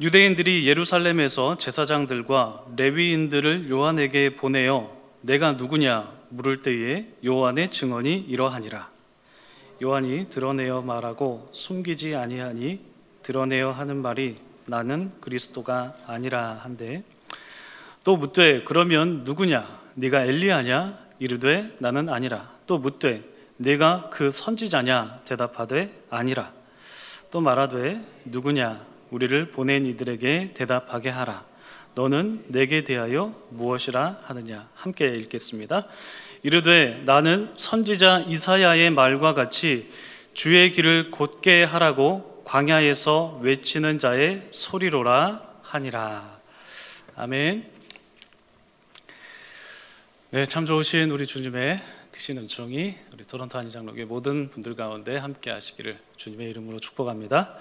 유대인들이 예루살렘에서 제사장들과 레위인들을 요한에게 보내어 내가 누구냐 물을 때에 요한의 증언이 이러하니라. 요한이 드러내어 말하고 숨기지 아니하니 드러내어 하는 말이 나는 그리스도가 아니라 한데 또 묻되 그러면 누구냐? 네가 엘리야냐? 이르되 나는 아니라. 또 묻되 내가 그 선지자냐? 대답하되 아니라. 또 말하되 누구냐 우리를 보낸 이들에게 대답하게 하라. 너는 내게 대하여 무엇이라 하느냐? 함께 읽겠습니다. 이르되 나는 선지자 이사야의 말과 같이 주의 길을 곧게 하라고 광야에서 외치는 자의 소리로라 하니라. 아멘. 네, 참 좋으신 우리 주님의 크신 은총이 우리 토론토 한의장로교 모든 분들 가운데 함께 하시기를 주님의 이름으로 축복합니다.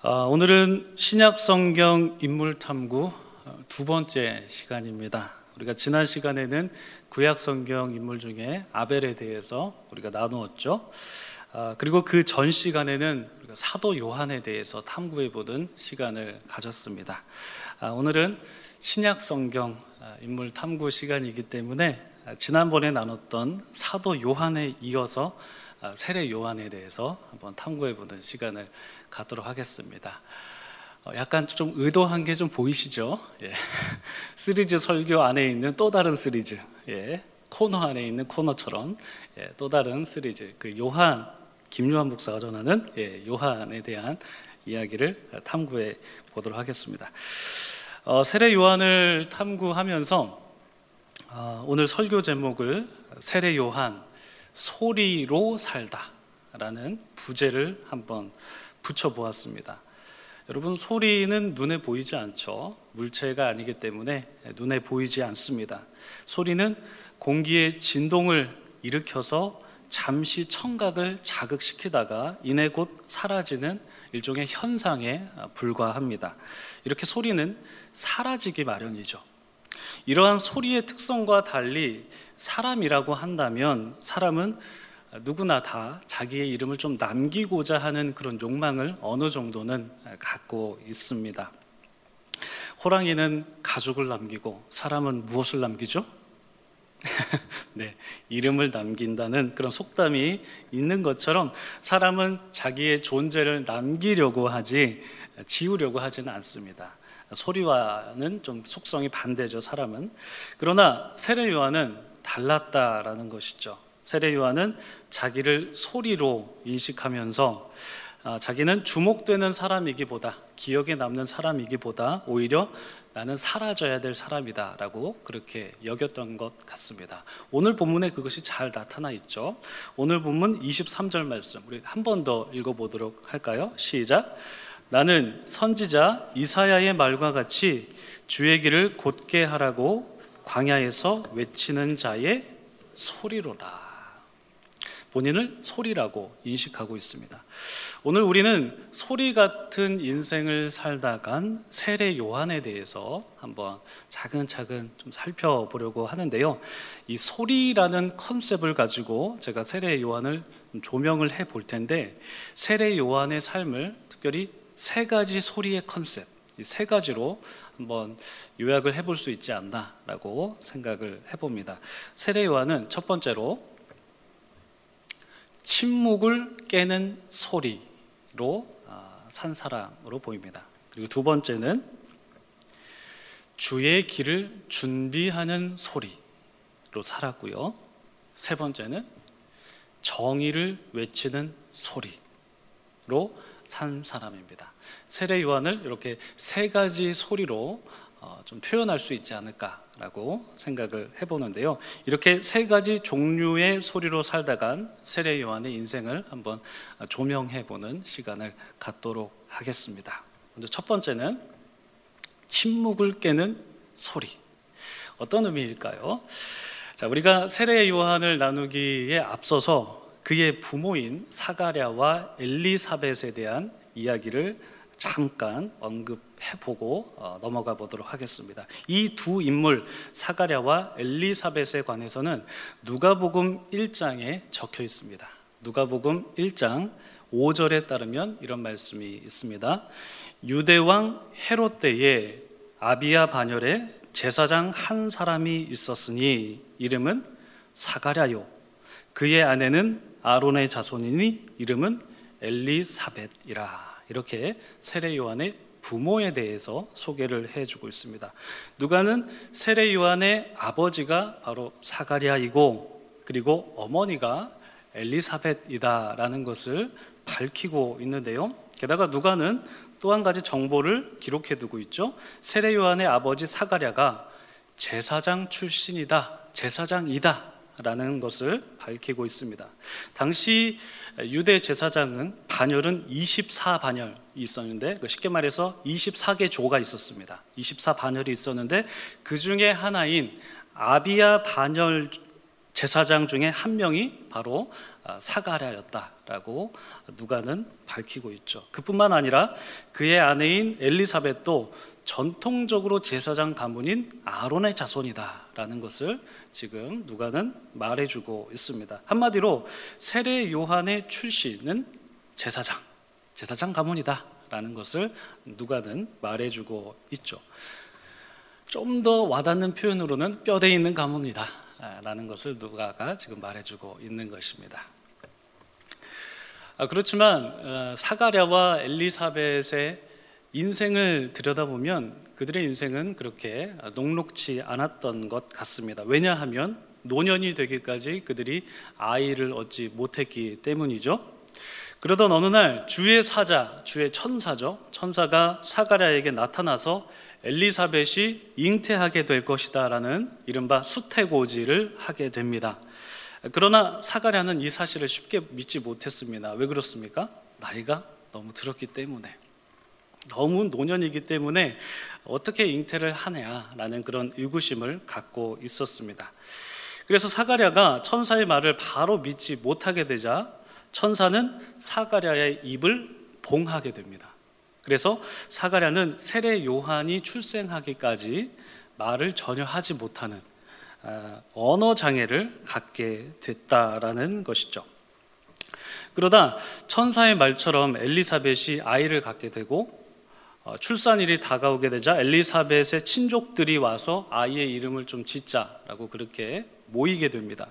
아, 오늘은 신약 성경 인물 탐구 어, 두 번째 시간입니다. 우리가 지난 시간에는 구약 성경 인물 중에 아벨에 대해서 우리가 나누었죠. 아, 그리고 그 전 시간에는 사도 요한에 대해서 탐구해 보는 시간을 가졌습니다. 아, 오늘은 신약 성경 아, 인물 탐구 시간이기 때문에 아, 지난번에 나눴던 사도 요한에 이어서 아, 세례 요한에 대해서 한번 탐구해 보는 시간을 갖도록 하겠습니다. 어, 약간 좀 의도한 게 좀 보이시죠? 예. 시리즈 설교 안에 있는 또 다른 시리즈, 예. 코너 안에 있는 코너처럼 예. 또 다른 시리즈, 그 요한 김요한 목사가 전하는 예. 요한에 대한 이야기를 탐구해 보도록 하겠습니다. 어, 세례 요한을 탐구하면서 어, 오늘 설교 제목을 세례 요한 소리로 살다라는 부제를 한번 붙여 보았습니다. 여러분 소리는 눈에 보이지 않죠. 물체가 아니기 때문에 눈에 보이지 않습니다. 소리는 공기의 진동을 일으켜서 잠시 청각을 자극시키다가 이내 곧 사라지는 일종의 현상에 불과합니다. 이렇게 소리는 사라지기 마련이죠. 이러한 소리의 특성과 달리 사람이라고 한다면 사람은 누구나 다 자기의 이름을 좀 남기고자 하는 그런 욕망을 어느 정도는 갖고 있습니다. 호랑이는 가죽을 남기고 사람은 무엇을 남기죠? 네, 이름을 남긴다는 그런 속담이 있는 것처럼 사람은 자기의 존재를 남기려고 하지 지우려고 하지는 않습니다. 소리와는 좀 속성이 반대죠, 사람은. 그러나 세례 요한은 달랐다라는 것이죠. 세례 요한은 자기를 소리로 인식하면서 아, 자기는 주목되는 사람이기보다 기억에 남는 사람이기보다 오히려 나는 사라져야 될 사람이다라고 그렇게 여겼던 것 같습니다. 오늘 본문에 그것이 잘 나타나 있죠. 오늘 본문 23절 말씀 우리 한 번 더 읽어보도록 할까요? 시작. 나는 선지자 이사야의 말과 같이 주의 길을 곧게 하라고 광야에서 외치는 자의 소리로다. 본인을 소리라고 인식하고 있습니다. 오늘 우리는 소리 같은 인생을 살다간 세례 요한에 대해서 한번 차근차근 좀 살펴보려고 하는데요. 이 소리라는 컨셉을 가지고 제가 세례 요한을 조명을 해 볼 텐데 세례 요한의 삶을 특별히 세 가지 소리의 컨셉, 세 가지로 한번 요약을 해볼 수 있지 않나라고 생각을 해봅니다. 세례 요한은 첫 번째로 침묵을 깨는 소리로 아, 산 사람으로 보입니다. 그리고 두 번째는 주의 길을 준비하는 소리로 살았고요. 세 번째는 정의를 외치는 소리로 산 사람입니다. 세례 요한을 이렇게 세 가지 소리로 어, 좀 표현할 수 있지 않을까라고 생각을 해보는데요. 이렇게 세 가지 종류의 소리로 살다간 세례 요한의 인생을 한번 조명해보는 시간을 갖도록 하겠습니다. 먼저 첫 번째는 침묵을 깨는 소리. 어떤 의미일까요? 자, 우리가 세례 요한을 나누기에 앞서서 그의 부모인 사가랴와 엘리사벳에 대한 이야기를 잠깐 언급해보고 어, 넘어가 보도록 하겠습니다. 이 두 인물 사가랴와 엘리사벳에 관해서는 누가복음 1장에 적혀 있습니다. 누가복음 1장 5절에 따르면 이런 말씀이 있습니다. 유대 왕 헤롯 때에 아비야 반열에 제사장 한 사람이 있었으니 이름은 사가랴요. 그의 아내는 아론의 자손이니 이름은 엘리사벳이라. 이렇게 세례 요한의 부모에 대해서 소개를 해주고 있습니다. 누가는 세례 요한의 아버지가 바로 사가랴이고 그리고 어머니가 엘리사벳이다라는 것을 밝히고 있는데요. 게다가 누가는 또 한 가지 정보를 기록해 두고 있죠. 세례 요한의 아버지 사가랴가 제사장 출신이다, 제사장이다. 라는 것을 밝히고 있습니다. 당시 유대 제사장은 반열은 24반열이 있었는데 그 쉽게 말해서 24개 조가 있었습니다. 24반열이 있었는데 그 중에 하나인 아비야 반열 제사장 중에 한 명이 바로 아, 사가랴였다라고 누가는 밝히고 있죠. 그뿐만 아니라 그의 아내인 엘리사벳도 전통적으로 제사장 가문인 아론의 자손이다 라는 것을 지금 누가는 말해주고 있습니다. 한마디로 세례 요한의 출신은 제사장, 제사장 가문이다 라는 것을 누가는 말해주고 있죠. 좀 더 와닿는 표현으로는 뼈대 있는 가문이다 라는 것을 누가가 지금 말해주고 있는 것입니다. 아, 그렇지만 어, 사가랴와 엘리사벳의 인생을 들여다보면 그들의 인생은 그렇게 녹록치 않았던 것 같습니다. 왜냐하면 노년이 되기까지 그들이 아이를 얻지 못했기 때문이죠. 그러던 어느 날 주의 사자, 주의 천사죠. 천사가 사가랴에게 나타나서 엘리사벳이 잉태하게 될 것이다라는 이른바 수태고지를 하게 됩니다. 그러나 사가랴는 이 사실을 쉽게 믿지 못했습니다. 왜 그렇습니까? 나이가 너무 들었기 때문에. 너무 노년이기 때문에 어떻게 잉태를 하냐라는 그런 의구심을 갖고 있었습니다. 그래서 사가랴가 천사의 말을 바로 믿지 못하게 되자 천사는 사가랴의 입을 봉하게 됩니다. 그래서 사가랴는 세례 요한이 출생하기까지 말을 전혀 하지 못하는 아, 언어 장애를 갖게 됐다라는 것이죠. 그러다 천사의 말처럼 엘리사벳이 아이를 갖게 되고 어, 출산일이 다가오게 되자 엘리사벳의 친족들이 와서 아이의 이름을 좀 짓자라고 그렇게 모이게 됩니다.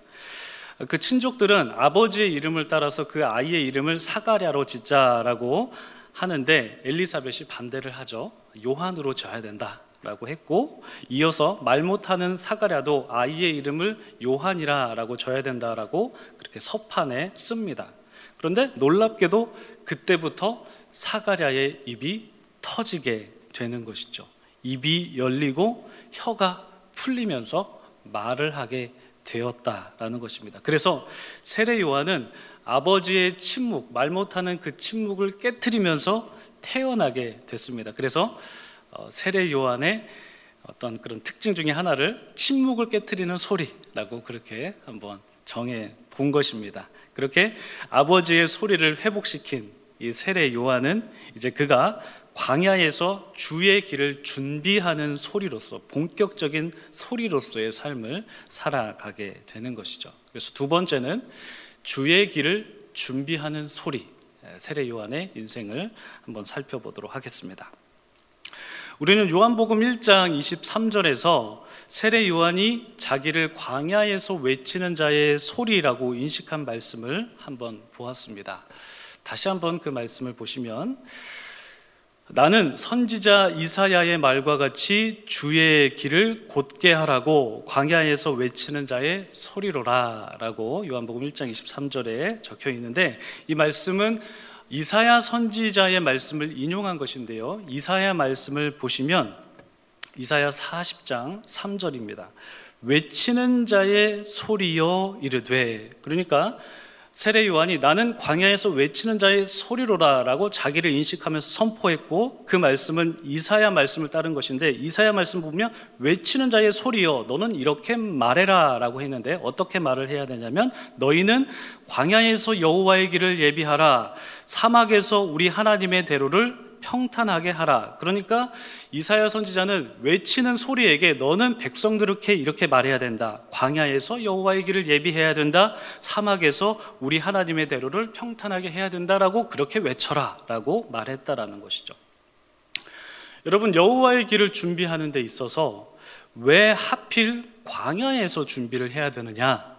그 친족들은 아버지의 이름을 따라서 그 아이의 이름을 사가랴로 짓자라고 하는데 엘리사벳이 반대를 하죠. 요한으로 져야 된다라고 했고 이어서 말 못하는 사가랴도 아이의 이름을 요한이라라고 져야 된다라고 그렇게 서판에 씁니다. 그런데 놀랍게도 그때부터 사가랴의 입이 터지게 되는 것이죠. 입이 열리고 혀가 풀리면서 말을 하게 되었다라는 것입니다. 그래서 세례 요한은 아버지의 침묵, 말 못하는 그 침묵을 깨뜨리면서 태어나게 됐습니다. 그래서 어, 세례 요한의 어떤 그런 특징 중에 하나를 침묵을 깨뜨리는 소리라고 그렇게 한번 정해 본 것입니다. 그렇게 아버지의 소리를 회복시킨 이 세례 요한은 이제 그가 광야에서 주의 길을 준비하는 소리로서 본격적인 소리로서의 삶을 살아가게 되는 것이죠. 그래서 두 번째는 주의 길을 준비하는 소리 세례 요한의 인생을 한번 살펴보도록 하겠습니다. 우리는 요한복음 1장 23절에서 세례 요한이 자기를 광야에서 외치는 자의 소리라고 인식한 말씀을 한번 보았습니다. 다시 한번 그 말씀을 보시면 나는 선지자 이사야의 말과 같이 주의 길을 곧게 하라고 광야에서 외치는 자의 소리로라라고 요한복음 1장 23절에 적혀 있는데 이 말씀은 이사야 선지자의 말씀을 인용한 것인데요. 이사야 말씀을 보시면 이사야 40장 3절입니다. 외치는 자의 소리여 이르되 그러니까 세례 요한이 나는 광야에서 외치는 자의 소리로라라고 자기를 인식하면서 선포했고 그 말씀은 이사야 말씀을 따른 것인데 이사야 말씀 보면 외치는 자의 소리요 너는 이렇게 말해라라고 했는데 어떻게 말을 해야 되냐면 너희는 광야에서 여호와의 길을 예비하라. 사막에서 우리 하나님의 대로를 평탄하게 하라. 그러니까 이사야 선지자는 외치는 소리에게 너는 백성들에게 이렇게 말해야 된다. 광야에서 여호와의 길을 예비해야 된다. 사막에서 우리 하나님의 대로를 평탄하게 해야 된다라고 그렇게 외쳐라라고 말했다라는 것이죠. 여러분 여호와의 길을 준비하는 데 있어서 왜 하필 광야에서 준비를 해야 되느냐?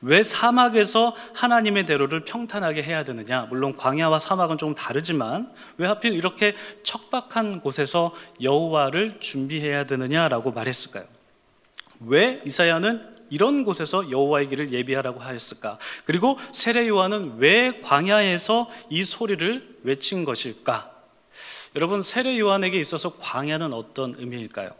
왜 사막에서 하나님의 대로를 평탄하게 해야 되느냐? 물론 광야와 사막은 좀 다르지만 왜 하필 이렇게 척박한 곳에서 여호와를 준비해야 되느냐라고 말했을까요? 왜 이사야는 이런 곳에서 여호와의 길을 예비하라고 하였을까? 그리고 세례 요한은 왜 광야에서 이 소리를 외친 것일까? 여러분 세례 요한에게 있어서 광야는 어떤 의미일까요?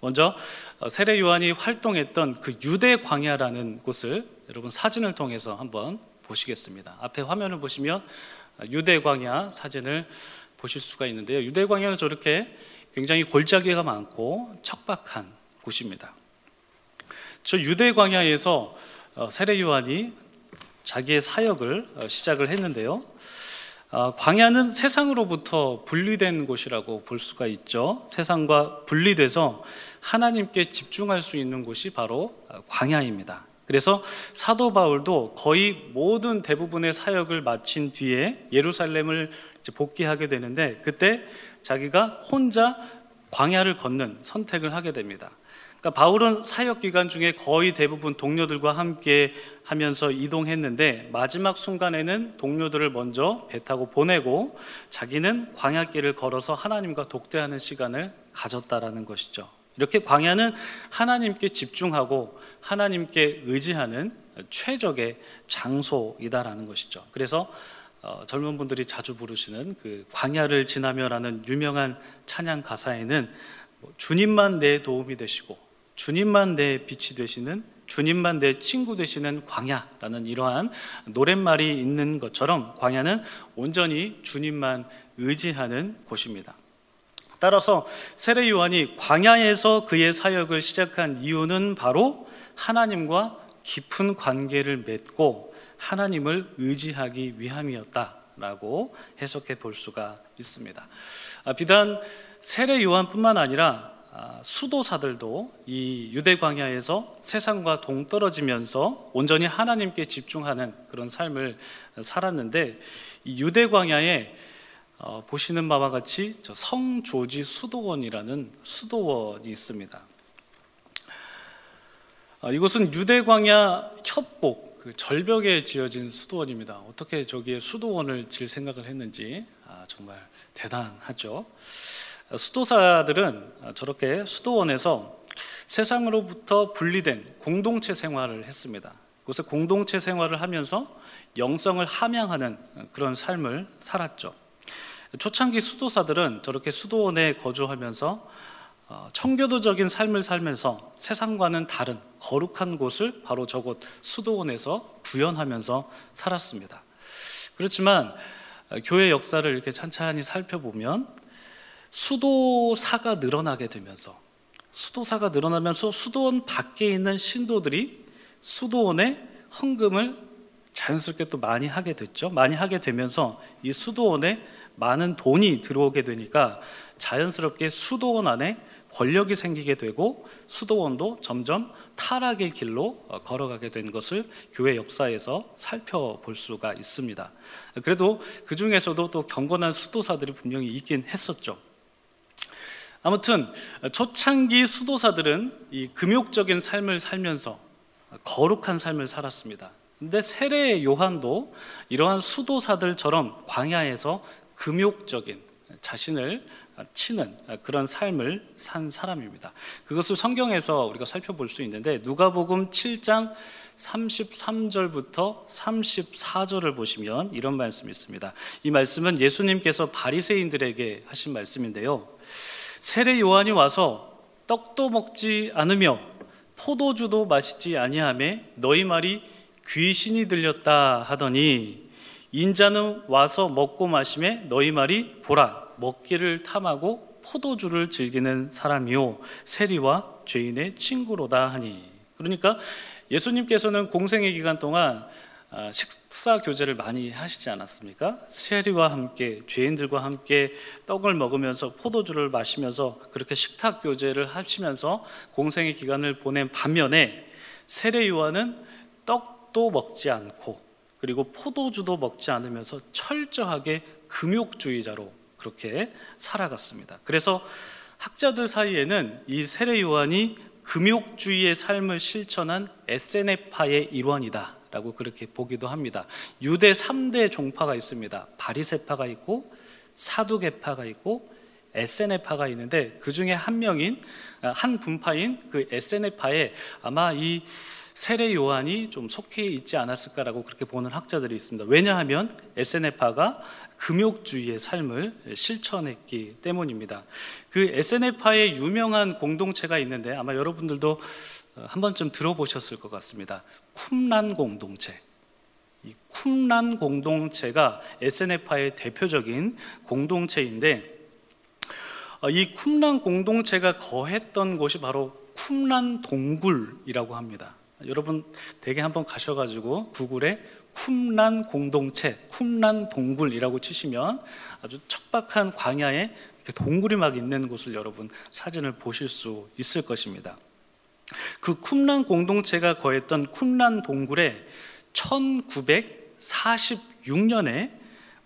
먼저 어, 세례 요한이 활동했던 그 유대 광야라는 곳을 여러분 사진을 통해서 한번 보시겠습니다. 앞에 화면을 보시면 유대 광야 사진을 보실 수가 있는데요. 유대 광야는 저렇게 굉장히 골짜기가 많고 척박한 곳입니다. 저 유대 광야에서 어, 세례 요한이 자기의 사역을 어, 시작을 했는데요. 아, 광야는 세상으로부터 분리된 곳이라고 볼 수가 있죠. 세상과 분리돼서 하나님께 집중할 수 있는 곳이 바로 아, 광야입니다. 그래서 사도 바울도 거의 모든 대부분의 사역을 마친 뒤에 예루살렘을 복귀하게 되는데 그때 자기가 혼자 광야를 걷는 선택을 하게 됩니다. 그러니까 바울은 사역 기간 중에 거의 대부분 동료들과 함께 하면서 이동했는데 마지막 순간에는 동료들을 먼저 배 타고 보내고 자기는 광야길을 걸어서 하나님과 독대하는 시간을 가졌다라는 것이죠. 이렇게 광야는 하나님께 집중하고 하나님께 의지하는 최적의 장소이다라는 것이죠. 그래서 어, 젊은 분들이 자주 부르시는 그 광야를 지나며라는 유명한 찬양 가사에는 뭐 주님만 내 도움이 되시고 주님만 내 빛이 되시는 주님만 내 친구 되시는 광야라는 이러한 노랫말이 있는 것처럼 광야는 온전히 주님만 의지하는 곳입니다. 따라서 세례 요한이 광야에서 그의 사역을 시작한 이유는 바로 하나님과 깊은 관계를 맺고 하나님을 의지하기 위함이었다라고 해석해 볼 수가 있습니다. 아, 비단 세례 요한뿐만 아니라 아, 수도사들도 이 유대 광야에서 세상과 동떨어지면서 온전히 하나님께 집중하는 그런 삶을 살았는데 이 유대 광야에 어, 보시는 바와 같이 성조지 수도원이라는 수도원이 있습니다. 아, 이곳은 유대 광야 협곡 그 절벽에 지어진 수도원입니다. 어떻게 저기에 수도원을 질 생각을 했는지 아, 정말 대단하죠. 수도사들은 저렇게 수도원에서 세상으로부터 분리된 공동체 생활을 했습니다. 그곳에 공동체 생활을 하면서 영성을 함양하는 그런 삶을 살았죠. 초창기 수도사들은 저렇게 수도원에 거주하면서 어, 청교도적인 삶을 살면서 세상과는 다른 거룩한 곳을 바로 저곳 수도원에서 구현하면서 살았습니다. 그렇지만 어, 교회 역사를 이렇게 찬찬히 살펴보면 수도사가 늘어나게 되면서 수도사가 늘어나면서 수도원 밖에 있는 신도들이 수도원에 헌금을 자연스럽게 또 많이 하게 됐죠. 많이 하게 되면서 이 수도원에 많은 돈이 들어오게 되니까 자연스럽게 수도원 안에 권력이 생기게 되고 수도원도 점점 타락의 길로 어, 걸어가게 된 것을 교회 역사에서 살펴볼 수가 있습니다. 그래도 그 중에서도 또 경건한 수도사들이 분명히 있긴 했었죠. 아무튼 초창기 수도사들은 이 금욕적인 삶을 살면서 거룩한 삶을 살았습니다. 근데 세례 요한도 이러한 수도사들처럼 광야에서 금욕적인 자신을 치는 그런 삶을 산 사람입니다. 그것을 성경에서 우리가 살펴볼 수 있는데 누가복음 7장 33절부터 34절을 보시면 이런 말씀이 있습니다. 이 말씀은 예수님께서 바리새인들에게 하신 말씀인데요. 세례 요한이 와서 떡도 먹지 않으며 포도주도 마시지 아니하매 너희 말이 귀신이 들렸다 하더니 인자는 와서 먹고 마심에 너희 말이 보라 먹기를 탐하고 포도주를 즐기는 사람이요 세리와 죄인의 친구로다 하니. 그러니까 예수님께서는 공생의 기간 동안 아, 식사 교제를 많이 하시지 않았습니까? 세리와 함께 죄인들과 함께 떡을 먹으면서 포도주를 마시면서 그렇게 식탁 교제를 하시면서 공생의 기간을 보낸 반면에 세례 요한은 떡도 먹지 않고 그리고 포도주도 먹지 않으면서 철저하게 금욕주의자로 그렇게 살아갔습니다. 그래서 학자들 사이에는 이 세례 요한이 금욕주의의 삶을 실천한 에세네파의 일원이다 라고 그렇게 보기도 합니다. 유대 3대 종파가 있습니다. 바리세파가 있고 사두개파가 있고 에세네파가 있는데 그 중에 한 명인 한 분파인 그 에세네파에 아마 이 세례 요한이 좀 속해 있지 않았을까라고 그렇게 보는 학자들이 있습니다. 왜냐하면 에세네파가 금욕주의의 삶을 실천했기 때문입니다. 그 에세네파의 유명한 공동체가 있는데 아마 여러분들도 한 번쯤 들어보셨을 것 같습니다. 쿰란 공동체. 이 쿰란 공동체가 에세네파의 대표적인 공동체인데 이 쿰란 공동체가 거했던 곳이 바로 쿰란 동굴이라고 합니다. 여러분 대개 한번 가셔가지고 구글에 쿰란 공동체, 쿰란 동굴이라고 치시면 아주 척박한 광야에 동굴이 막 있는 곳을 여러분 사진을 보실 수 있을 것입니다. 그 쿰란 공동체가 거했던 쿰란 동굴에 1946년에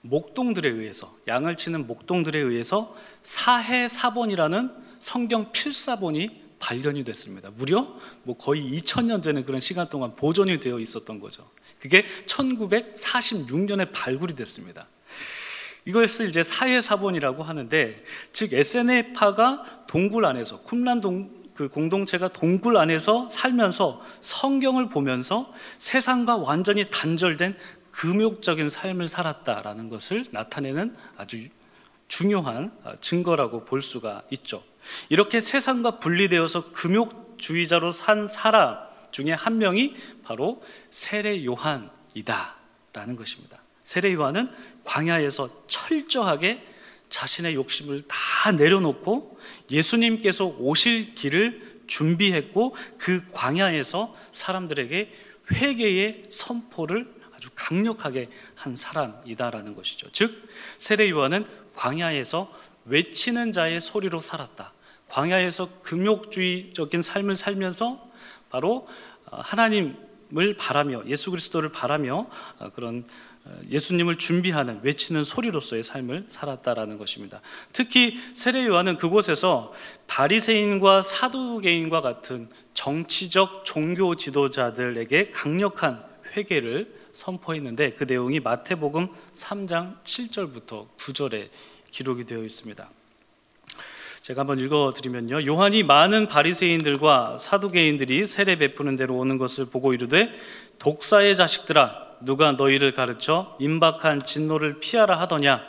목동들에 의해서 양을 치는 목동들에 의해서 사해 사본이라는 성경 필사본이 발견이 됐습니다. 무려 뭐 거의 2000년 되는 그런 시간 동안 보존이 되어 있었던 거죠. 그게 1946년에 발굴이 됐습니다. 이것을 이제 사회사본이라고 하는데, 즉 SNF파가 동굴 안에서 쿰란 동, 그 공동체가 동굴 안에서 살면서 성경을 보면서 세상과 완전히 단절된 금욕적인 삶을 살았다라는 것을 나타내는 아주 중요한 증거라고 볼 수가 있죠. 이렇게 세상과 분리되어서 금욕주의자로 산 사람 중에 한 명이 바로 세례 요한이다라는 것입니다. 세례 요한은 광야에서 철저하게 자신의 욕심을 다 내려놓고 예수님께서 오실 길을 준비했고 그 광야에서 사람들에게 회개의 선포를 아주 강력하게 한 사람이다라는 것이죠. 즉 세례 요한은 광야에서 외치는 자의 소리로 살았다. 광야에서 금욕주의적인 삶을 살면서 바로 어, 하나님을 바라며 예수 그리스도를 바라며 어, 그런 어, 예수님을 준비하는 외치는 소리로서의 삶을 살았다라는 것입니다. 특히 세례 요한은 그곳에서 바리새인과 사두개인과 같은 정치적 종교 지도자들에게 강력한 회개를 선포했는데 그 내용이 마태복음 3장 7절부터 9절에 기록이 되어 있습니다. 제가 한번 읽어드리면요. 요한이 많은 바리새인들과 사두개인들이 세례 베푸는 대로 오는 것을 보고 이르되 독사의 자식들아 누가 너희를 가르쳐 임박한 진노를 피하라 하더냐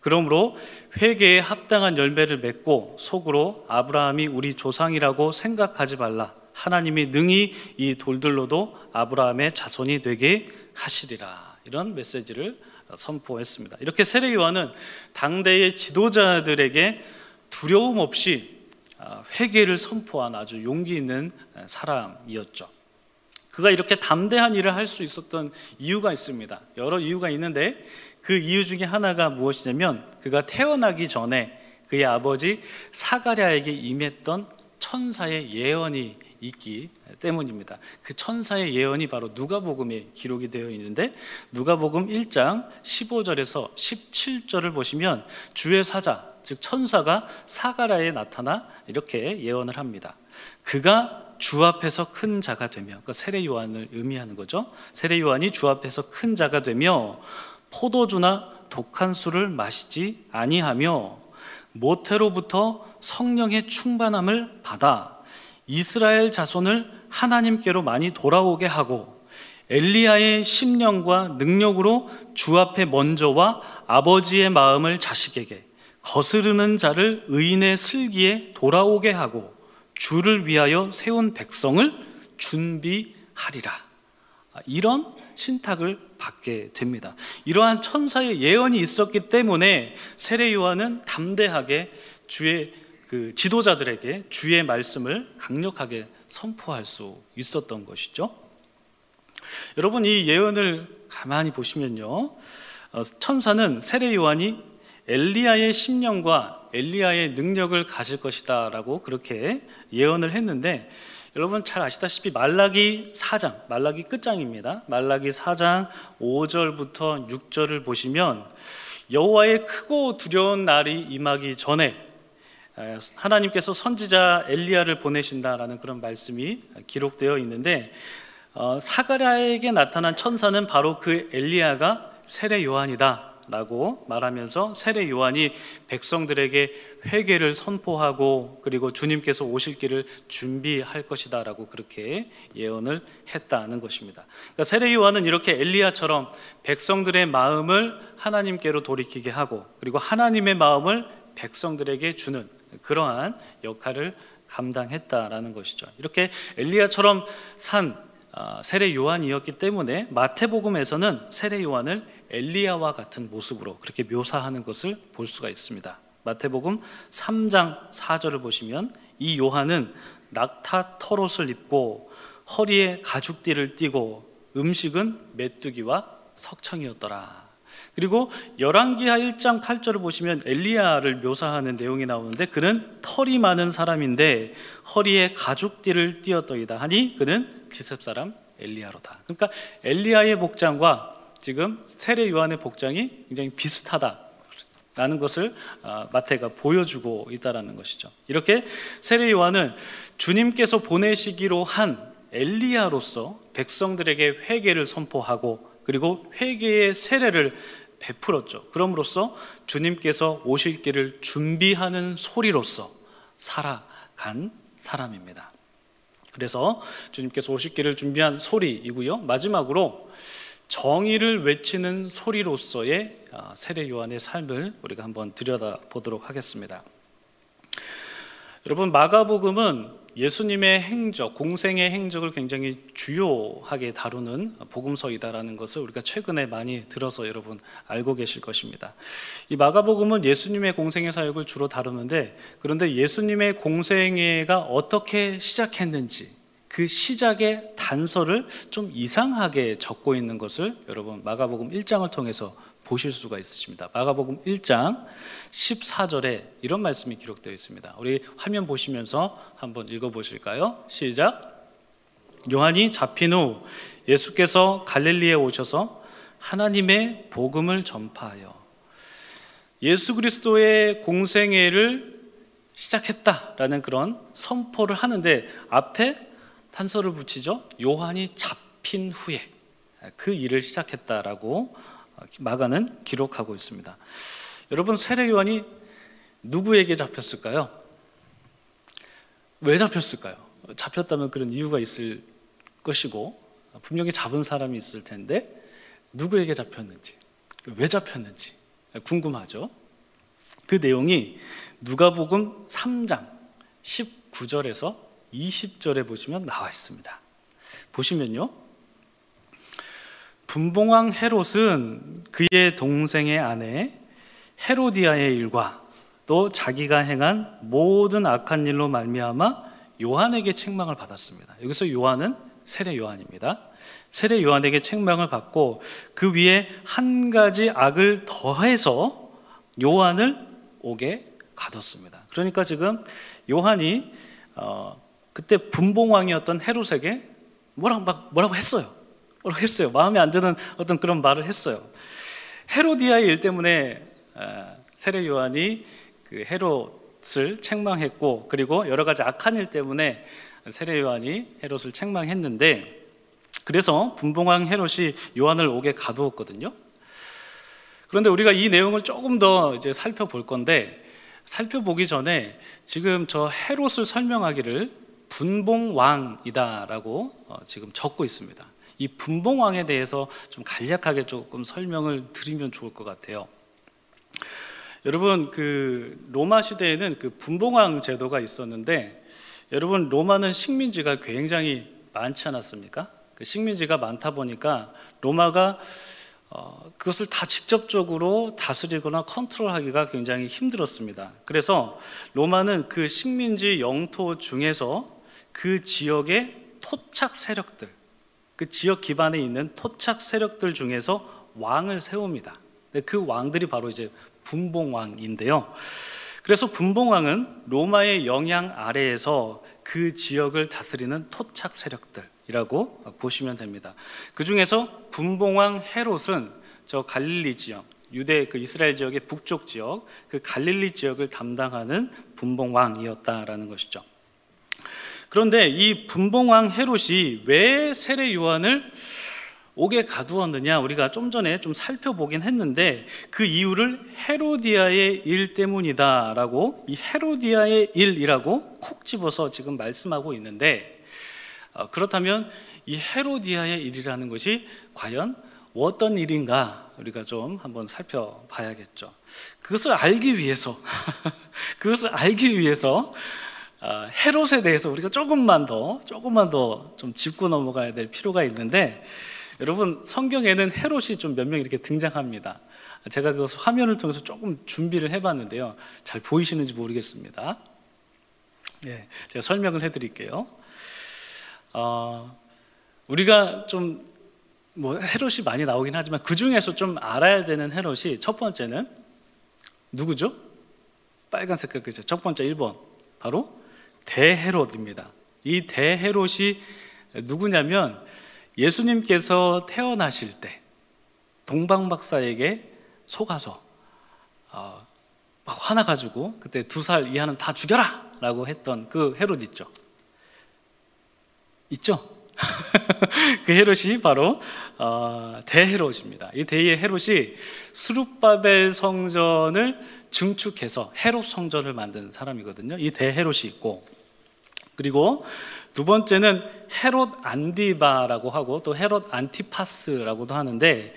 그러므로 회개에 합당한 열매를 맺고 속으로 아브라함이 우리 조상이라고 생각하지 말라 하나님이 능히 이 돌들로도 아브라함의 자손이 되게 하시리라 이런 메시지를 선포했습니다. 이렇게 세례 요한은 당대의 지도자들에게 두려움 없이 아, 회개를 선포한 아주 용기 있는 사람이었죠. 그가 이렇게 담대한 일을 할 수 있었던 이유가 있습니다. 여러 이유가 있는데 그 이유 중에 하나가 무엇이냐면 그가 태어나기 전에 그의 아버지 사가랴에게 임했던 천사의 예언이 있기 때문입니다. 그 천사의 예언이 바로 누가복음에 기록이 되어 있는데 누가복음 1장 15절에서 17절을 보시면 주의 사자 즉 천사가 사가라에 나타나 이렇게 예언을 합니다. 그가 주 앞에서 큰 자가 되며 그러니까 세례 요한을 의미하는 거죠. 세례 요한이 주 앞에서 큰 자가 되며 포도주나 독한 술을 마시지 아니하며 모태로부터 성령의 충만함을 받아 이스라엘 자손을 하나님께로 많이 돌아오게 하고 엘리야의 심령과 능력으로 주 앞에 먼저와 아버지의 마음을 자식에게 거스르는 자를 의인의 슬기에 돌아오게 하고 주를 위하여 세운 백성을 준비하리라. 이런 신탁을 받게 됩니다. 이러한 천사의 예언이 있었기 때문에 세례 요한은 담대하게 주의 그 지도자들에게 주의 말씀을 강력하게 선포할 수 있었던 것이죠. 여러분 이 예언을 가만히 보시면요. 어, 천사는 세례 요한이 엘리야의 심령과 엘리야의 능력을 가질 것이다라고 그렇게 예언을 했는데 여러분 잘 아시다시피 말라기 4장, 말라기 끝장입니다. 말라기 4장 5절부터 6절을 보시면 여호와의 크고 두려운 날이 임하기 전에 하나님께서 선지자 엘리야를 보내신다라는 그런 말씀이 기록되어 있는데 어, 사가랴에게 나타난 천사는 바로 그 엘리야가 세례 요한이다. 라고 말하면서 세례 요한이 백성들에게 회개를 선포하고 그리고 주님께서 오실 길을 준비할 것이다 라고 그렇게 예언을 했다는 것입니다. 그러니까 세례 요한은 이렇게 엘리야처럼 백성들의 마음을 하나님께로 돌이키게 하고 그리고 하나님의 마음을 백성들에게 주는 그러한 역할을 감당했다라는 것이죠. 이렇게 엘리야처럼 산 아, 세례 요한이었기 때문에 마태복음에서는 세례 요한을 엘리야와 같은 모습으로 그렇게 묘사하는 것을 볼 수가 있습니다. 마태복음 3장 4절을 보시면 이 요한은 낙타 털옷을 입고 허리에 가죽띠를 띠고 음식은 메뚜기와 석청이었더라. 그리고 열왕기하 1장 8절을 보시면 엘리야를 묘사하는 내용이 나오는데 그는 털이 많은 사람인데 허리에 가죽띠를 띄었더이다 하니 그는 지셉 사람 엘리야로다. 그러니까 엘리야의 복장과 지금 세례 요한의 복장이 굉장히 비슷하다. 라는 것을 아, 마태가 보여주고 있다라는 것이죠. 이렇게 세례 요한은 주님께서 보내시기로 한 엘리야로서 백성들에게 회개를 선포하고 그리고 회개의 세례를 베풀었죠. 그럼으로써 주님께서 오실 길을 준비하는 소리로서 살아간 사람입니다. 그래서 주님께서 오실 길을 준비한 소리이고요. 마지막으로 정의를 외치는 소리로서의 아, 세례 요한의 삶을 우리가 한번 들여다 보도록 하겠습니다. 여러분 마가복음은 예수님의 행적, 공생의 행적을 굉장히 주요하게 다루는 복음서이다라는 것을 우리가 최근에 많이 들어서 여러분 알고 계실 것입니다. 이 마가복음은 예수님의 공생의 사역을 주로 다루는데 그런데 예수님의 공생애가 어떻게 시작했는지 그 시작의 단서를 좀 이상하게 적고 있는 것을 여러분 마가복음 1장을 통해서 보실 수가 있으십니다. 마가복음 1장 14절에 이런 말씀이 기록되어 있습니다. 우리 화면 보시면서 한번 읽어 보실까요? 시작. 요한이 잡힌 후 예수께서 갈릴리에 오셔서 하나님의 복음을 전파하여 예수 그리스도의 공생애를 시작했다라는 그런 선포를 하는데 앞에 단서를 붙이죠. 요한이 잡힌 후에 그 일을 시작했다라고 마가는 기록하고 있습니다. 여러분 세례 요한이 누구에게 잡혔을까요? 왜 잡혔을까요? 잡혔다면 그런 이유가 있을 것이고 분명히 잡은 사람이 있을 텐데 누구에게 잡혔는지 왜 잡혔는지 궁금하죠. 그 내용이 누가복음 3장 19절에서 20절에 보시면 나와 있습니다. 보시면요. 분봉왕 헤롯은 그의 동생의 아내 헤로디아의 일과 또 자기가 행한 모든 악한 일로 말미암아 요한에게 책망을 받았습니다. 여기서 요한은 세례 요한입니다. 세례 요한에게 책망을 받고 그 위에 한 가지 악을 더해서 요한을 옥에 가뒀습니다. 그러니까 지금 요한이 어, 그때 분봉왕이었던 헤롯에게 뭐라고 막 뭐라고 했어요. 뭐라고 했어요. 마음에 안 드는 어떤 그런 말을 했어요. 헤로디아의 일 때문에 아, 세례 요한이 그 헤롯을 책망했고 그리고 여러 가지 악한 일 때문에 세례 요한이 헤롯을 책망했는데 그래서 분봉왕 헤롯이 요한을 옥에 가두었거든요. 그런데 우리가 이 내용을 조금 더 이제 살펴볼 건데 살펴보기 전에 지금 저 헤롯을 설명하기를 분봉왕이다라고 어, 지금 적고 있습니다. 이 분봉왕에 대해서 좀 간략하게 조금 설명을 드리면 좋을 것 같아요. 여러분 그 로마 시대에는 그 분봉왕 제도가 있었는데 여러분 로마는 식민지가 굉장히 많지 않았습니까? 그 식민지가 많다 보니까 로마가 어, 그것을 다 직접적으로 다스리거나 컨트롤하기가 굉장히 힘들었습니다. 그래서 로마는 그 식민지 영토 중에서 그 지역의 토착 세력들, 그 지역 기반에 있는 토착 세력들 중에서 왕을 세웁니다. 그 왕들이 바로 이제 분봉왕인데요. 그래서 분봉왕은 로마의 영향 아래에서 그 지역을 다스리는 토착 세력들이라고 보시면 됩니다. 그 중에서 분봉왕 헤롯은 저 갈릴리 지역, 유대 그 이스라엘 지역의 북쪽 지역, 그 갈릴리 지역을 담당하는 분봉왕이었다라는 것이죠. 그런데 이 분봉왕 헤롯이 왜 세례 요한을 옥에 가두었느냐 우리가 좀 전에 좀 살펴보긴 했는데 그 이유를 헤로디아의 일 때문이다라고 이 헤로디아의 일이라고 콕 집어서 지금 말씀하고 있는데 어, 그렇다면 이 헤로디아의 일이라는 것이 과연 어떤 일인가 우리가 좀 한번 살펴봐야겠죠. 그것을 알기 위해서 그것을 알기 위해서 어, 헤롯에 대해서 우리가 조금만 더 조금만 더 좀 짚고 넘어가야 될 필요가 있는데 여러분 성경에는 헤롯이 좀 몇 명 이렇게 등장합니다. 제가 그것을 화면을 통해서 조금 준비를 해봤는데요. 잘 보이시는지 모르겠습니다. 네, 제가 설명을 해드릴게요. 어, 우리가 좀 뭐 헤롯이 많이 나오긴 하지만 그 중에서 좀 알아야 되는 헤롯이 첫 번째는 누구죠? 빨간 색깔 그죠? 첫 번째 1번 바로 대헤롯입니다. 이 대헤롯이 누구냐면 예수님께서 태어나실 때 동방 박사에게 속아서 어, 막 화나가지고 그때 두 살 이하는 다 죽여라 라고 했던 그 헤롯 있죠. 있죠? 그 헤롯이 바로 어, 대헤롯입니다. 이 대의 헤롯이 수룹바벨 성전을 증축해서 헤롯 성전을 만든 사람이거든요. 이 대헤롯이 있고 그리고 두 번째는 헤롯 안디바라고 하고 또 헤롯 안티파스라고도 하는데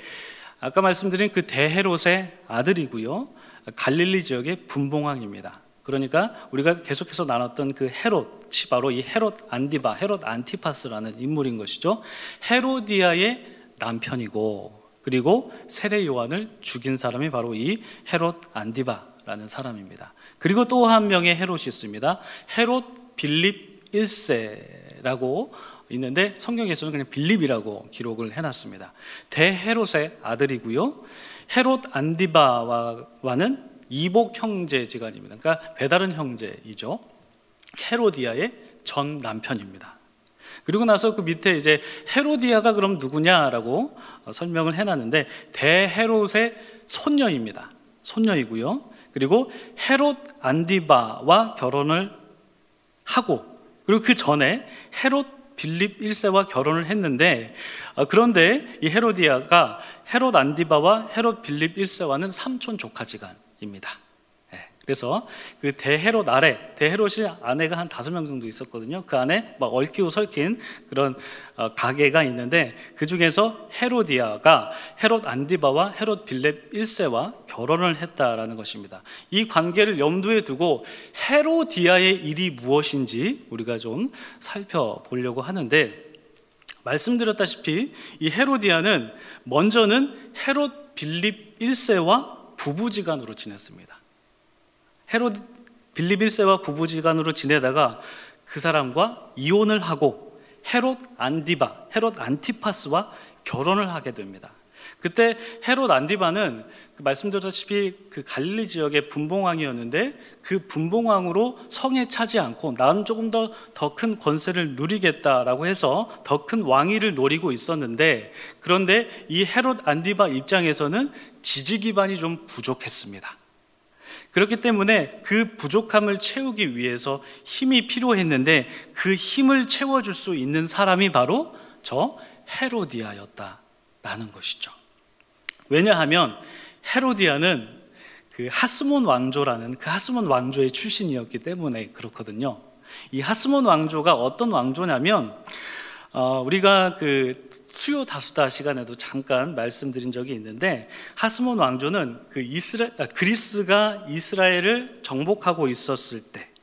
아까 말씀드린 그 대헤롯의 아들이고요. 갈릴리 지역의 분봉왕입니다. 그러니까 우리가 계속해서 나눴던 그 헤롯이 바로 이 헤롯 안디바, 헤롯 안티파스라는 인물인 것이죠. 헤로디아의 남편이고 그리고 세례 요한을 죽인 사람이 바로 이 헤롯 안디바라는 사람입니다. 그리고 또 한 명의 헤롯이 있습니다. 헤롯 빌립 1세라고 있는데 성경에서는 그냥 빌립이라고 기록을 해놨습니다. 대헤롯의 아들이고요. 헤롯 안디바와는 이복 형제지간입니다. 그러니까 배다른 형제이죠. 헤로디아의 전 남편입니다. 그리고 나서 그 밑에 이제 헤로디아가 그럼 누구냐라고 설명을 해놨는데 대헤롯의 손녀입니다. 손녀이고요. 그리고 헤롯 안디바와 결혼을 하고 그리고 그 전에 헤롯 빌립 1세와 결혼을 했는데 어, 그런데 이 헤로디아가 헤롯 안디바와 헤롯 빌립 1세와는 삼촌 조카지간입니다. 그래서 그 대헤롯 아래 대헤롯이 아내가 한 다섯 명 정도 있었거든요. 그 안에 막 얽히고 설킨 그런 어, 가게가 있는데 그 중에서 헤로디아가 헤롯 안디바와 헤롯 빌렙 1세와 결혼을 했다라는 것입니다. 이 관계를 염두에 두고 헤로디아의 일이 무엇인지 우리가 좀 살펴보려고 하는데 말씀드렸다시피 이 헤로디아는 먼저는 헤롯 빌립 1세와 부부지간으로 지냈습니다. 헤롯 빌립 1세와 부부지간으로 지내다가 그 사람과 이혼을 하고 헤롯 안디바, 헤롯 안티파스와 결혼을 하게 됩니다. 그때 헤롯 안디바는 그 말씀드렸다시피 그 갈릴리 지역의 분봉왕이었는데 그 분봉왕으로 성에 차지 않고 나는 조금 더 더 큰 권세를 누리겠다라고 해서 더 큰 왕위를 노리고 있었는데 그런데 이 헤롯 안디바 입장에서는 지지 기반이 좀 부족했습니다. 그렇기 때문에 그 부족함을 채우기 위해서 힘이 필요했는데 그 힘을 채워줄 수 있는 사람이 바로 저 헤로디아였다라는 것이죠. 왜냐하면 헤로디아는 그 하스몬 왕조라는 그 하스몬 왕조의 출신이었기 때문에 그렇거든요. 이 하스몬 왕조가 어떤 왕조냐면 어, 우리가 그 수요 다수다 시간에도 잠깐 말씀드린 적이 있는데 하스몬 왕조는 그 이스라 아, 그리스가 이스라엘을 정복하고 있었을 때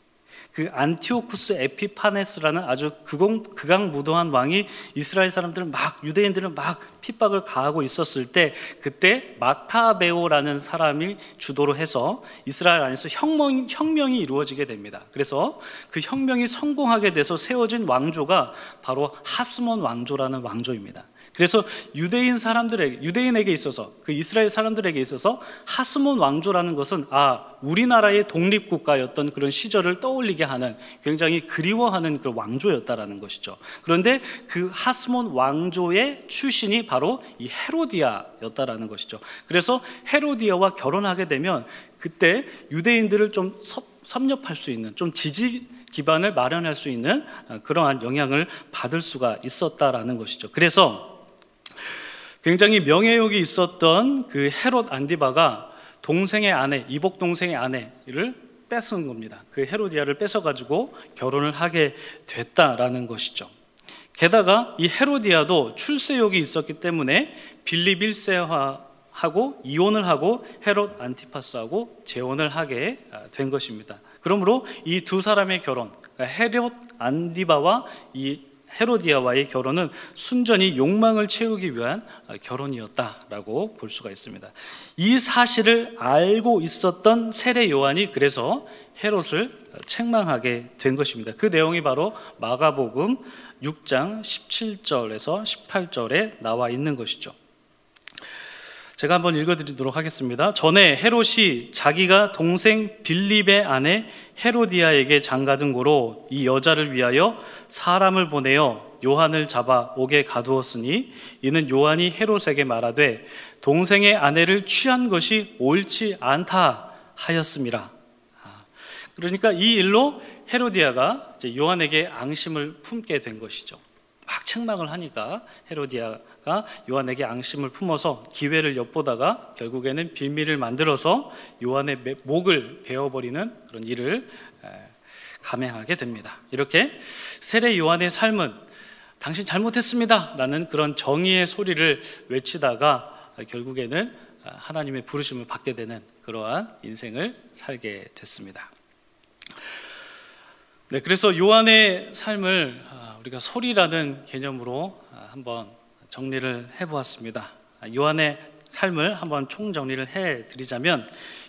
그 안티오쿠스 에피파네스라는 아주 극악무도한 왕이 이스라엘 사람들을 막 유대인들을 막 핍박을 가하고 있었을 때 그때 마타베오라는 사람이 주도로 해서 이스라엘 안에서 혁명, 혁명이 이루어지게 됩니다. 그래서 그 혁명이 성공하게 돼서 세워진 왕조가 바로 하스몬 왕조라는 왕조입니다. 그래서 유대인 사람들에게 유대인에게 있어서 그 이스라엘 사람들에게 있어서 하스몬 왕조라는 것은 아 우리나라의 독립 국가였던 그런 시절을 떠올리게 상대하는 굉장히 그리워하는 그 왕조였다라는 것이죠. 그런데 그 하스몬 왕조의 출신이 바로 이 헤로디아였다라는 것이죠. 그래서 헤로디아와 결혼하게 되면 그때 유대인들을 좀 섭렵할 수 있는 좀 지지 기반을 마련할 수 있는 어, 그러한 영향을 받을 수가 있었다라는 것이죠. 그래서 굉장히 명예욕이 있었던 그 헤롯 안디바가 동생의 아내, 이복 동생의 아내를 뺏은 겁니다. 그 헤로디아를 뺏어 가지고 결혼을 하게 됐다라는 것이죠. 게다가 이 헤로디아도 출세욕이 있었기 때문에 빌립 1세화하고 이혼을 하고 헤롯 안티파스하고 재혼을 하게 된 것입니다. 그러므로 이 두 사람의 결혼, 그러니까 헤롯 안디바와 이 헤로디아와의 결혼은 순전히 욕망을 채우기 위한 결혼이었다라고 볼 수가 있습니다. 이 사실을 알고 있었던 세례 요한이 그래서 헤롯을 책망하게 된 것입니다. 그 내용이 바로 마가복음 6장 17절에서 18절에 나와 있는 것이죠. 제가 한번 읽어드리도록 하겠습니다. 전에 헤롯이 자기가 동생 빌립의 아내 헤로디아에게 장가든 고로 이 여자를 위하여 사람을 보내어 요한을 잡아 옥에 가두었으니 이는 요한이 헤롯에게 말하되 동생의 아내를 취한 것이 옳지 않다 하였습니다. 아, 그러니까 이 일로 헤로디아가 요한에게 앙심을 품게 된 것이죠. 막 책망을 하니까 헤로디아 가 요한에게 앙심을 품어서 기회를 엿보다가 결국에는 빌미를 만들어서 요한의 목을 베어버리는 그런 일을 감행하게 됩니다. 이렇게 세례 요한의 삶은 당신 잘못했습니다. 라는 그런 정의의 소리를 외치다가 결국에는 하나님의 부르심을 받게 되는 그러한 인생을 살게 됐습니다. 네, 그래서 요한의 삶을 우리가 소리라는 개념으로 아, 한번 정리를 해보았습니다. 아, 요한의 삶을 한번 총정리를 해드리자면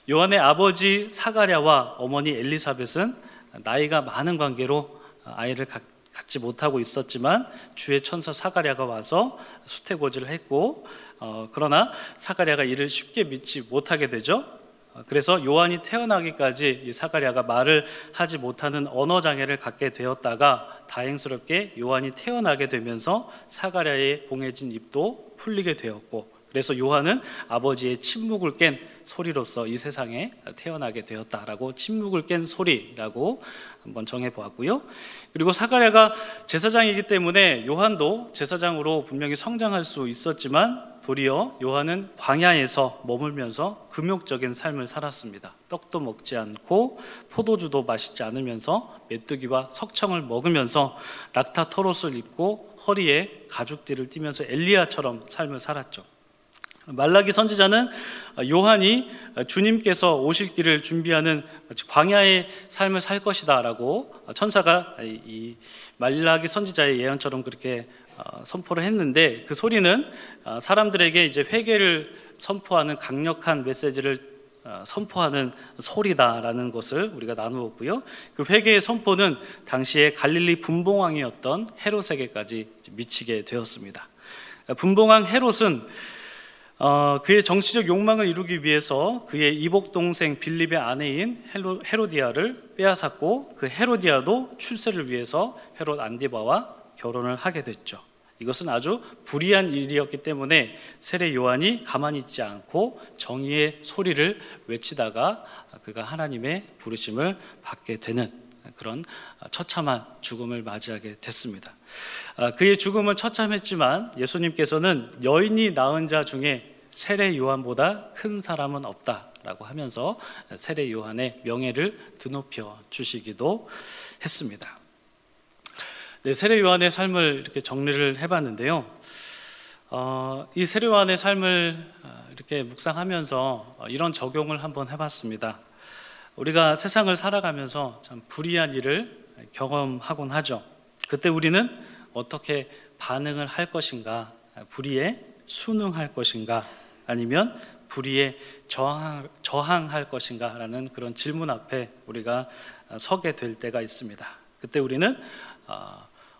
요한의 아버지 사가랴와 어머니 엘리사벳은 나이가 많은 관계로 아이를 갖지 못하고 있었지만 주의 천사 사가랴가 와서 수태고지를 했고 어, 그러나 사가랴가 이를 쉽게 믿지 못하게 되죠. 그래서 요한이 태어나기까지 사가랴가 말을 하지 못하는 언어 장애를 갖게 되었다가 다행스럽게 요한이 태어나게 되면서 사가랴의 봉해진 입도 풀리게 되었고 그래서 요한은 아버지의 침묵을 깬 소리로서 이 세상에 태어나게 되었다라고 침묵을 깬 소리라고 한번 정해 보았고요. 그리고 사가랴가 제사장이기 때문에 요한도 제사장으로 분명히 성장할 수 있었지만 도리어 요한은 광야에서 머물면서 금욕적인 삶을 살았습니다. 떡도 먹지 않고 포도주도 마시지 않으면서 메뚜기와 석청을 먹으면서 낙타 털옷을 입고 허리에 가죽띠를 띠면서 엘리야처럼 삶을 살았죠. 말라기 선지자는 요한이 주님께서 오실 길을 준비하는 광야의 삶을 살 것이다라고 천사가 이 말라기 선지자의 예언처럼 그렇게 어, 선포를 했는데 그 소리는 어, 사람들에게 이제 회개를 선포하는 강력한 메시지를 어, 선포하는 소리다라는 것을 우리가 나누었고요. 그 회개의 선포는 당시에 갈릴리 분봉왕이었던 헤롯에게까지 미치게 되었습니다. 분봉왕 헤롯은 그의 정치적 욕망을 이루기 위해서 그의 이복 동생 빌립의 아내인 헤로디아를 빼앗았고 그 헤로디아도 출세를 위해서 헤롯 안디바와 결혼을 하게 됐죠. 이것은 아주 불의한 일이었기 때문에 세례 요한이 가만히 있지 않고 정의의 소리를 외치다가 그가 하나님의 부르심을 받게 되는 그런 처참한 죽음을 맞이하게 됐습니다. 아, 그의 죽음은 처참했지만 예수님께서는 여인이 낳은 자 중에 세례 요한보다 큰 사람은 없다라고 하면서 세례 요한의 명예를 드높여 주시기도 했습니다. 네, 세례 요한의 삶을 이렇게 정리를 해봤는데요. 어, 이 세례 요한의 삶을 어, 이렇게 묵상하면서 어, 이런 적용을 한번 해봤습니다. 우리가 세상을 살아가면서 참 불의한 일을 경험하곤 하죠. 그때 우리는 어떻게 반응을 할 것인가? 불의에 순응할 것인가? 아니면 불의에 저항, 저항할 것인가 라는 그런 질문 앞에 우리가 서게 될 때가 있습니다. 그때 우리는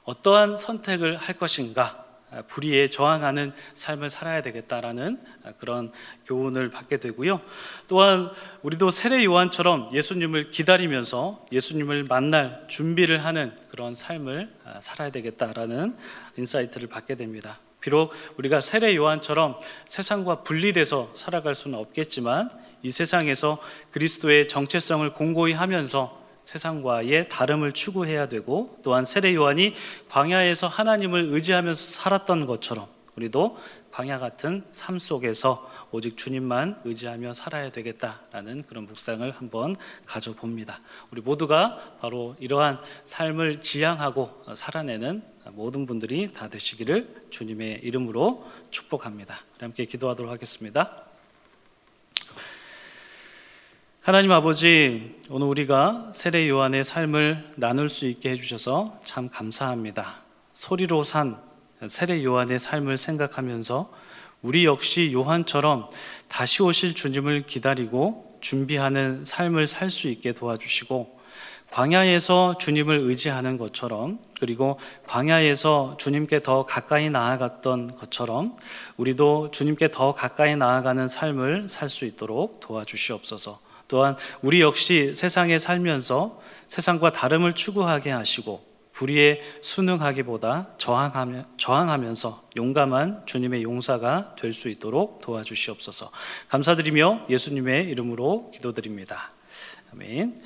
어떠한 선택을 할 것인가 아, 불의에 저항하는 삶을 살아야 되겠다라는 아, 그런 교훈을 받게 되고요. 또한 우리도 세례 요한처럼 예수님을 기다리면서 예수님을 만날 준비를 하는 그런 삶을 아, 살아야 되겠다라는 insight를 받게 됩니다. 비록 우리가 세례 요한처럼 세상과 분리돼서 살아갈 수는 없겠지만 이 세상에서 그리스도의 정체성을 공고히 하면서 세상과의 다름을 추구해야 되고 또한 세례 요한이 광야에서 하나님을 의지하면서 살았던 것처럼 우리도 광야 같은 삶 속에서 오직 주님만 의지하며 살아야 되겠다라는 그런 묵상을 한번 가져봅니다. 우리 모두가 바로 이러한 삶을 지향하고 살아내는 모든 분들이 다 되시기를 주님의 이름으로 축복합니다. 함께 기도하도록 하겠습니다. 하나님 아버지, 오늘 우리가 세례 요한의 삶을 나눌 수 있게 해주셔서 참 감사합니다. 소리로 산 세례 요한의 삶을 생각하면서 우리 역시 요한처럼 다시 오실 주님을 기다리고 준비하는 삶을 살 수 있게 도와주시고 광야에서 주님을 의지하는 것처럼 그리고 광야에서 주님께 더 가까이 나아갔던 것처럼 우리도 주님께 더 가까이 나아가는 삶을 살 수 있도록 도와주시옵소서. 또한 우리 역시 세상에 살면서 세상과 다름을 추구하게 하시고 불의에 순응하기보다 저항하며, 저항하면서 용감한 주님의 용사가 될 수 있도록 도와주시옵소서. 감사드리며 예수님의 이름으로 기도드립니다. 아멘.